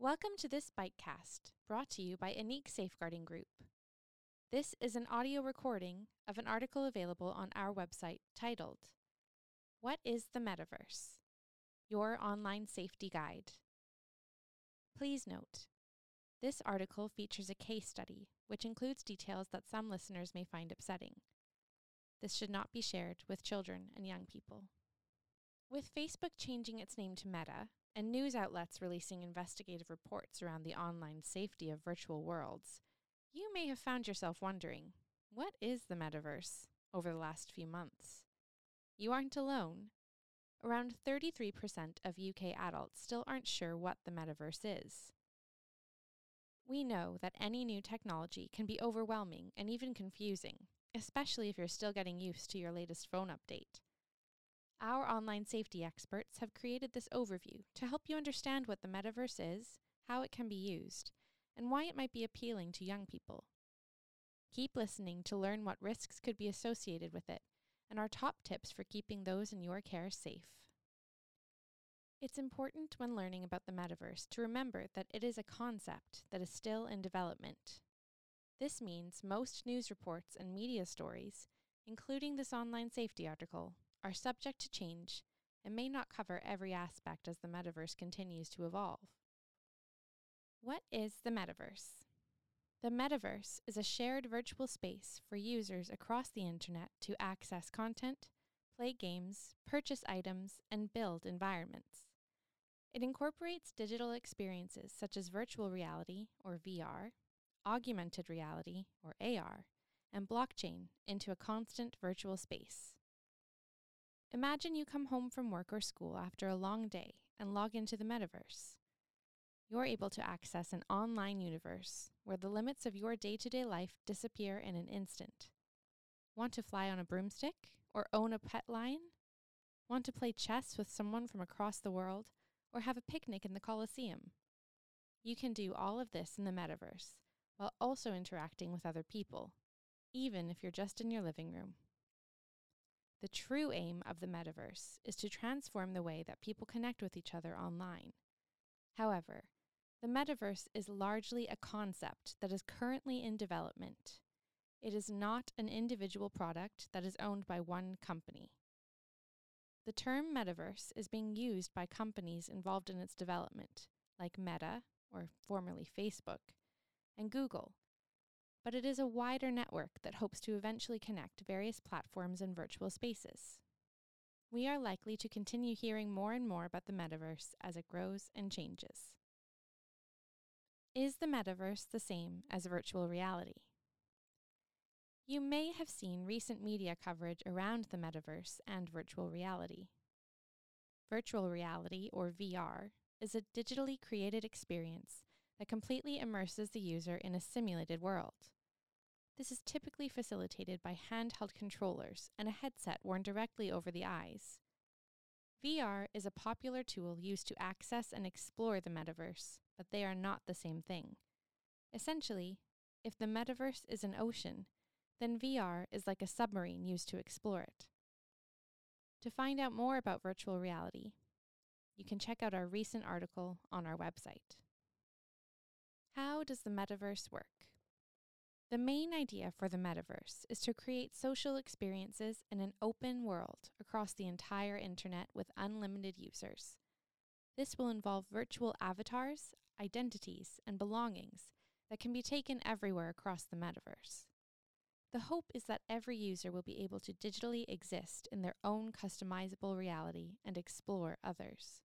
Welcome to this Bytecast, brought to you by Ineqe Safeguarding Group. This is an audio recording of an article available on our website titled, What is the Metaverse? Your Online Safety Guide. Please note, this article features a case study which includes details that some listeners may find upsetting. This should not be shared with children and young people. With Facebook changing its name to Meta and news outlets releasing investigative reports around the online safety of virtual worlds, you may have found yourself wondering what is the metaverse over the last few months? You aren't alone. Around 33% of UK adults still aren't sure what the metaverse is. We know that any new technology can be overwhelming and even confusing, especially if you're still getting used to your latest phone update. Our online safety experts have created this overview to help you understand what the metaverse is, how it can be used, and why it might be appealing to young people. Keep listening to learn what risks could be associated with it and our top tips for keeping those in your care safe. It's important when learning about the metaverse to remember that it is a concept that is still in development. This means most news reports and media stories, including this online safety article, are subject to change and may not cover every aspect as the metaverse continues to evolve. What is the metaverse? The metaverse is a shared virtual space for users across the internet to access content, play games, purchase items, and build environments. It incorporates digital experiences such as virtual reality, or VR, augmented reality, or AR, and blockchain into a constant virtual space. Imagine you come home from work or school after a long day and log into the metaverse. You're able to access an online universe where the limits of your day to day life disappear in an instant. Want to fly on a broomstick or own a pet lion? Want to play chess with someone from across the world or have a picnic in the Colosseum? You can do all of this in the metaverse while also interacting with other people, even if you're just in your living room. The true aim of the metaverse is to transform the way that people connect with each other online. However, the metaverse is largely a concept that is currently in development. It is not an individual product that is owned by one company. The term metaverse is being used by companies involved in its development, like Meta, or formerly Facebook, and Google, but it is a wider network that hopes to eventually connect various platforms and virtual spaces. We are likely to continue hearing more and more about the metaverse as it grows and changes. Is the metaverse the same as virtual reality? You may have seen recent media coverage around the metaverse and virtual reality. Virtual reality, or VR, is a digitally created experience that completely immerses the user in a simulated world. This is typically facilitated by handheld controllers and a headset worn directly over the eyes. VR is a popular tool used to access and explore the metaverse, but they are not the same thing. Essentially, if the metaverse is an ocean, then VR is like a submarine used to explore it. To find out more about virtual reality, you can check out our recent article on our website. How does the metaverse work? The main idea for the metaverse is to create social experiences in an open world across the entire internet with unlimited users. This will involve virtual avatars, identities, and belongings that can be taken everywhere across the metaverse. The hope is that every user will be able to digitally exist in their own customizable reality and explore others.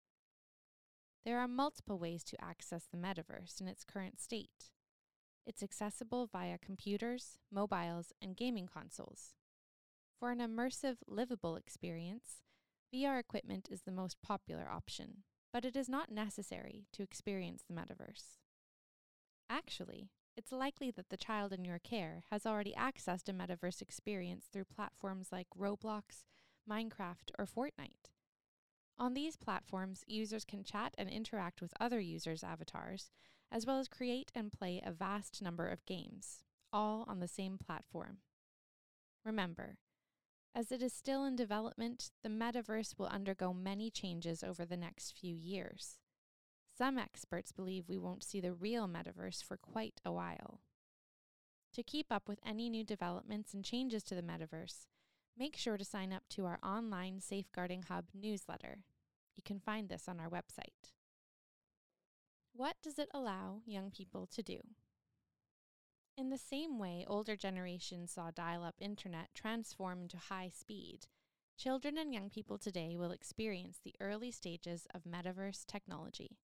There are multiple ways to access the metaverse in its current state. It's accessible via computers, mobiles, and gaming consoles. For an immersive, livable experience, VR equipment is the most popular option, but it is not necessary to experience the metaverse. Actually, it's likely that the child in your care has already accessed a metaverse experience through platforms like Roblox, Minecraft, or Fortnite. On these platforms, users can chat and interact with other users' avatars, as well as create and play a vast number of games, all on the same platform. Remember, as it is still in development, the metaverse will undergo many changes over the next few years. Some experts believe we won't see the real metaverse for quite a while. To keep up with any new developments and changes to the metaverse, make sure to sign up to our online Safeguarding Hub newsletter. You can find this on our website. What does it allow young people to do? In the same way older generations saw dial up internet transform into high speed, children and young people today will experience the early stages of metaverse technology.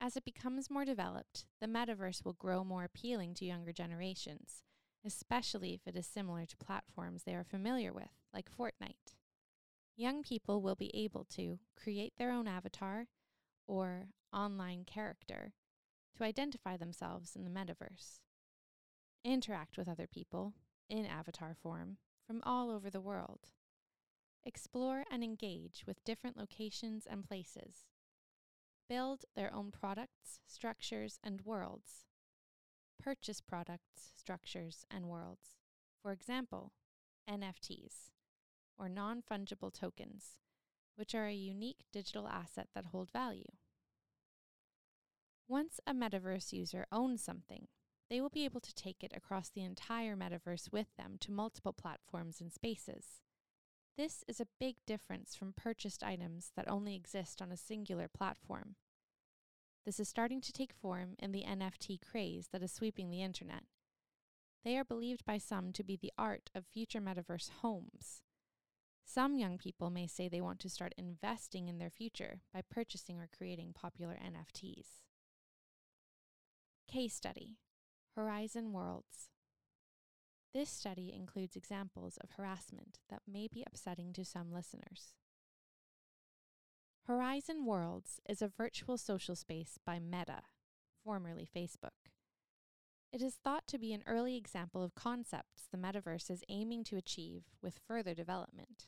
As it becomes more developed, the metaverse will grow more appealing to younger generations, especially if it is similar to platforms they are familiar with, like Fortnite. Young people will be able to create their own avatar or online character to identify themselves in the metaverse, interact with other people in avatar form from all over the world, explore and engage with different locations and places, build their own products, structures, and worlds, purchase products, structures, and worlds. For example, NFTs, or non fungible tokens, which are a unique digital asset that hold value. Once a metaverse user owns something, they will be able to take it across the entire metaverse with them to multiple platforms and spaces. This is a big difference from purchased items that only exist on a singular platform. This is starting to take form in the NFT craze that is sweeping the internet. They are believed by some to be the art of future metaverse homes. Some young people may say they want to start investing in their future by purchasing or creating popular NFTs. Case study Horizon Worlds. This study includes examples of harassment that may be upsetting to some listeners. Horizon Worlds is a virtual social space by Meta, formerly Facebook. It is thought to be an early example of concepts the metaverse is aiming to achieve with further development.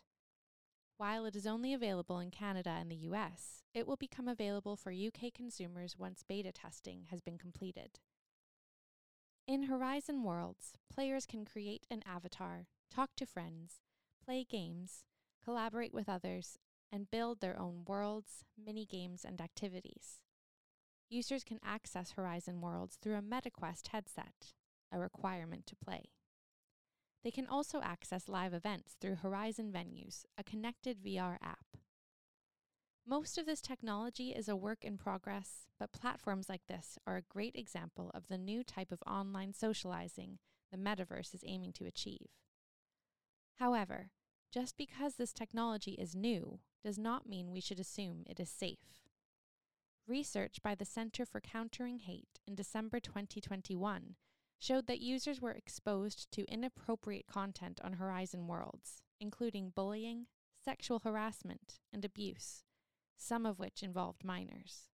While it is only available in Canada and the US, it will become available for UK consumers once beta testing has been completed. In Horizon Worlds, players can create an avatar, talk to friends, play games, collaborate with others, and build their own worlds, mini games, and activities. Users can access Horizon Worlds through a MetaQuest headset, a requirement to play. They can also access live events through Horizon Venues, a connected VR app. Most of this technology is a work in progress, but platforms like this are a great example of the new type of online socializing the metaverse is aiming to achieve. However, just because this technology is new does not mean we should assume it is safe. Research by the Center for Countering Hate in December 2021 showed that users were exposed to inappropriate content on Horizon Worlds, including bullying, sexual harassment, and abuse, some of which involved minors.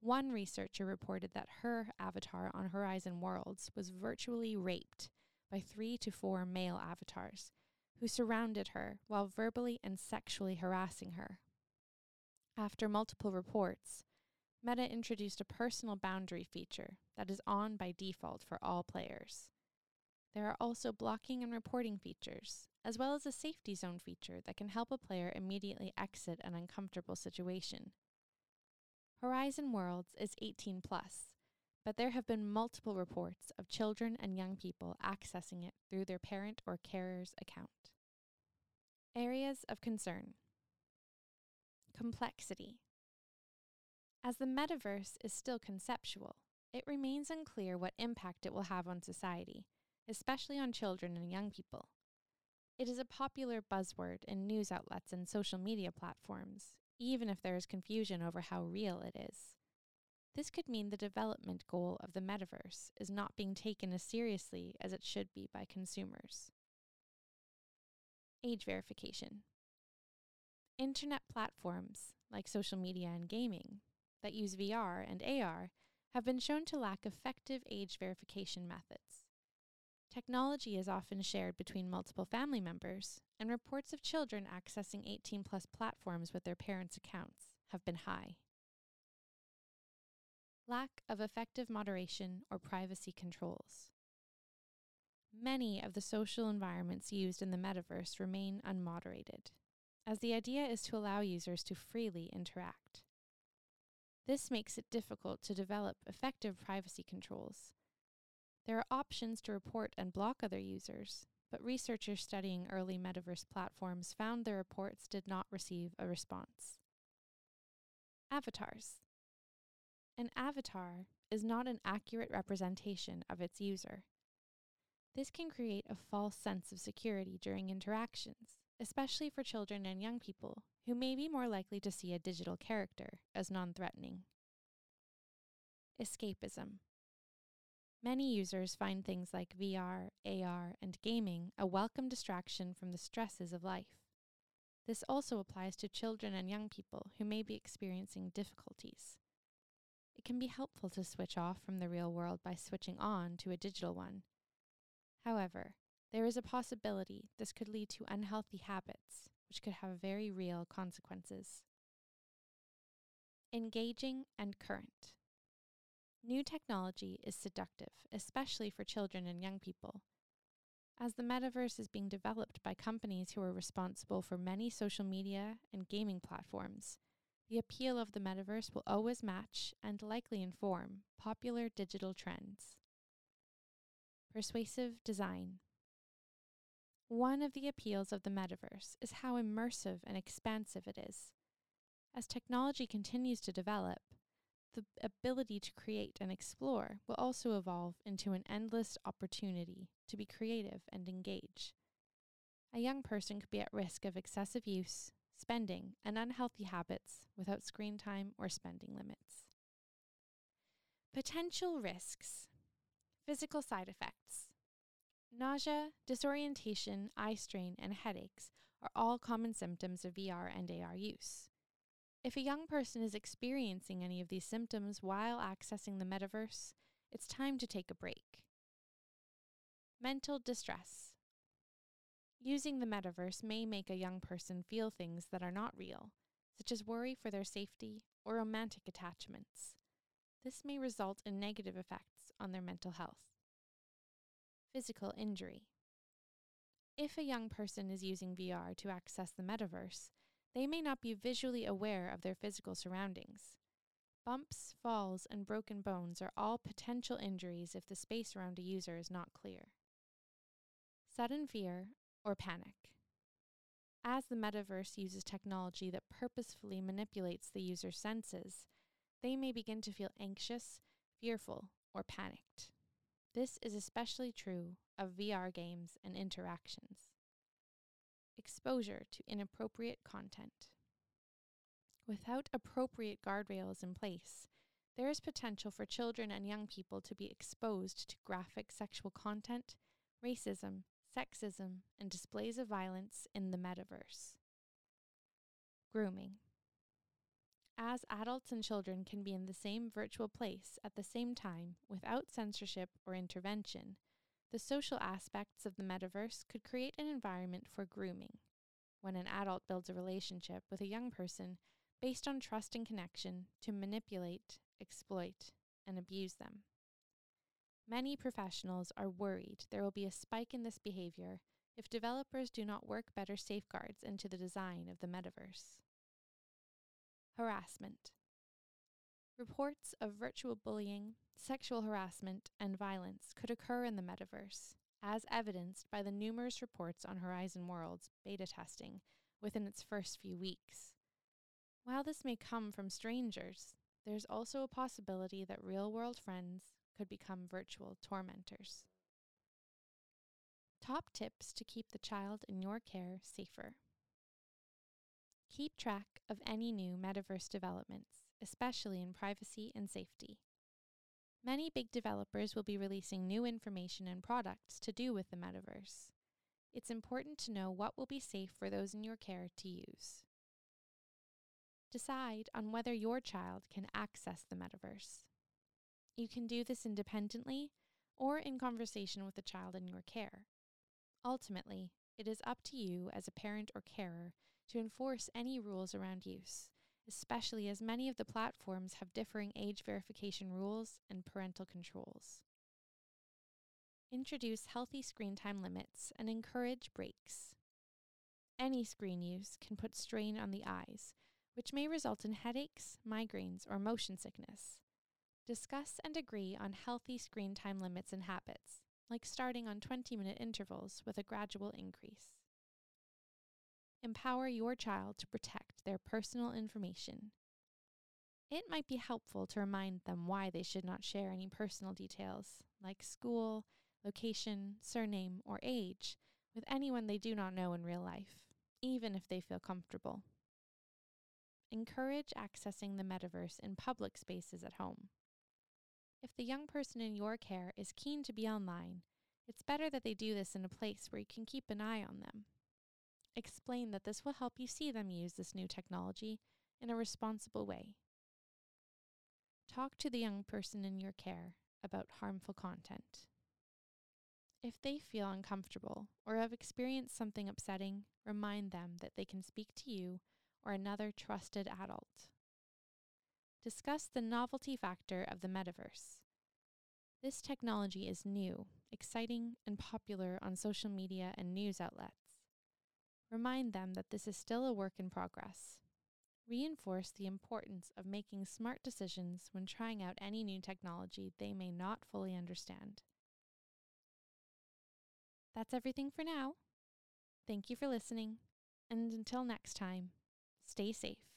One researcher reported that her avatar on Horizon Worlds was virtually raped by three to four male avatars who surrounded her while verbally and sexually harassing her. After multiple reports, Meta introduced a personal boundary feature that is on by default for all players. There are also blocking and reporting features, as well as a safety zone feature that can help a player immediately exit an uncomfortable situation. Horizon Worlds is 18 plus, but there have been multiple reports of children and young people accessing it through their parent or carer's account. Areas of concern Complexity. As the metaverse is still conceptual, it remains unclear what impact it will have on society, especially on children and young people. It is a popular buzzword in news outlets and social media platforms, even if there is confusion over how real it is. This could mean the development goal of the metaverse is not being taken as seriously as it should be by consumers. Age verification. Internet platforms, like social media and gaming, that use VR and AR have been shown to lack effective age verification methods. Technology is often shared between multiple family members, and reports of children accessing 18 plus platforms with their parents' accounts have been high. Lack of effective moderation or privacy controls. Many of the social environments used in the metaverse remain unmoderated, as the idea is to allow users to freely interact. This makes it difficult to develop effective privacy controls. There are options to report and block other users, but researchers studying early metaverse platforms found their reports did not receive a response. Avatars. An avatar is not an accurate representation of its user. This can create a false sense of security during interactions, especially for children and young people who may be more likely to see a digital character as non threatening. Escapism. Many users find things like VR, AR, and gaming a welcome distraction from the stresses of life. This also applies to children and young people who may be experiencing difficulties. It can be helpful to switch off from the real world by switching on to a digital one. However, there is a possibility this could lead to unhealthy habits, which could have very real consequences. Engaging and current. New technology is seductive, especially for children and young people. As the metaverse is being developed by companies who are responsible for many social media and gaming platforms, the appeal of the metaverse will always match and likely inform popular digital trends. Persuasive design. One of the appeals of the metaverse is how immersive and expansive it is. As technology continues to develop, the ability to create and explore will also evolve into an endless opportunity to be creative and engage. A young person could be at risk of excessive use, spending, and unhealthy habits without screen time or spending limits. Potential risks Physical side effects Nausea, disorientation, eye strain, and headaches are all common symptoms of VR and AR use. If a young person is experiencing any of these symptoms while accessing the metaverse, it's time to take a break. Mental distress. Using the metaverse may make a young person feel things that are not real, such as worry for their safety or romantic attachments. This may result in negative effects on their mental health. Physical injury. If a young person is using VR to access the metaverse, they may not be visually aware of their physical surroundings. Bumps, falls, and broken bones are all potential injuries if the space around a user is not clear. Sudden fear or panic. As the metaverse uses technology that purposefully manipulates the user's senses, they may begin to feel anxious, fearful, or panicked. This is especially true of VR games and interactions exposure to inappropriate content. Without appropriate guardrails in place, there is potential for children and young people to be exposed to graphic sexual content, racism, sexism, and displays of violence in the metaverse. Grooming. As adults and children can be in the same virtual place at the same time without censorship or intervention, the social aspects of the metaverse could create an environment for grooming, when an adult builds a relationship with a young person based on trust and connection to manipulate, exploit, and abuse them. Many professionals are worried there will be a spike in this behavior if developers do not work better safeguards into the design of the metaverse. Harassment. Reports of virtual bullying, sexual harassment, and violence could occur in the metaverse, as evidenced by the numerous reports on Horizon Worlds beta testing within its first few weeks. While this may come from strangers, there's also a possibility that real world friends could become virtual tormentors. Top tips to keep the child in your care safer. Keep track of any new metaverse developments, especially in privacy and safety. Many big developers will be releasing new information and products to do with the metaverse. It's important to know what will be safe for those in your care to use. Decide on whether your child can access the metaverse. You can do this independently or in conversation with the child in your care. Ultimately, it is up to you as a parent or carer to enforce any rules around use especially as many of the platforms have differing age verification rules and parental controls. Introduce healthy screen time limits and encourage breaks. Any screen use can put strain on the eyes, which may result in headaches, migraines, or motion sickness. Discuss and agree on healthy screen time limits and habits, like starting on 20 minute intervals with a gradual increase. Empower your child to protect their personal information. It might be helpful to remind them why they should not share any personal details, like school, location, surname, or age, with anyone they do not know in real life, even if they feel comfortable. Encourage accessing the metaverse in public spaces at home. If the young person in your care is keen to be online, it's better that they do this in a place where you can keep an eye on them. Explain that this will help you see them use this new technology in a responsible way. Talk to the young person in your care about harmful content. If they feel uncomfortable or have experienced something upsetting, remind them that they can speak to you or another trusted adult. Discuss the novelty factor of the metaverse. This technology is new, exciting, and popular on social media and news outlets. Remind them that this is still a work in progress. Reinforce the importance of making smart decisions when trying out any new technology they may not fully understand. That's everything for now. Thank you for listening, and until next time, stay safe.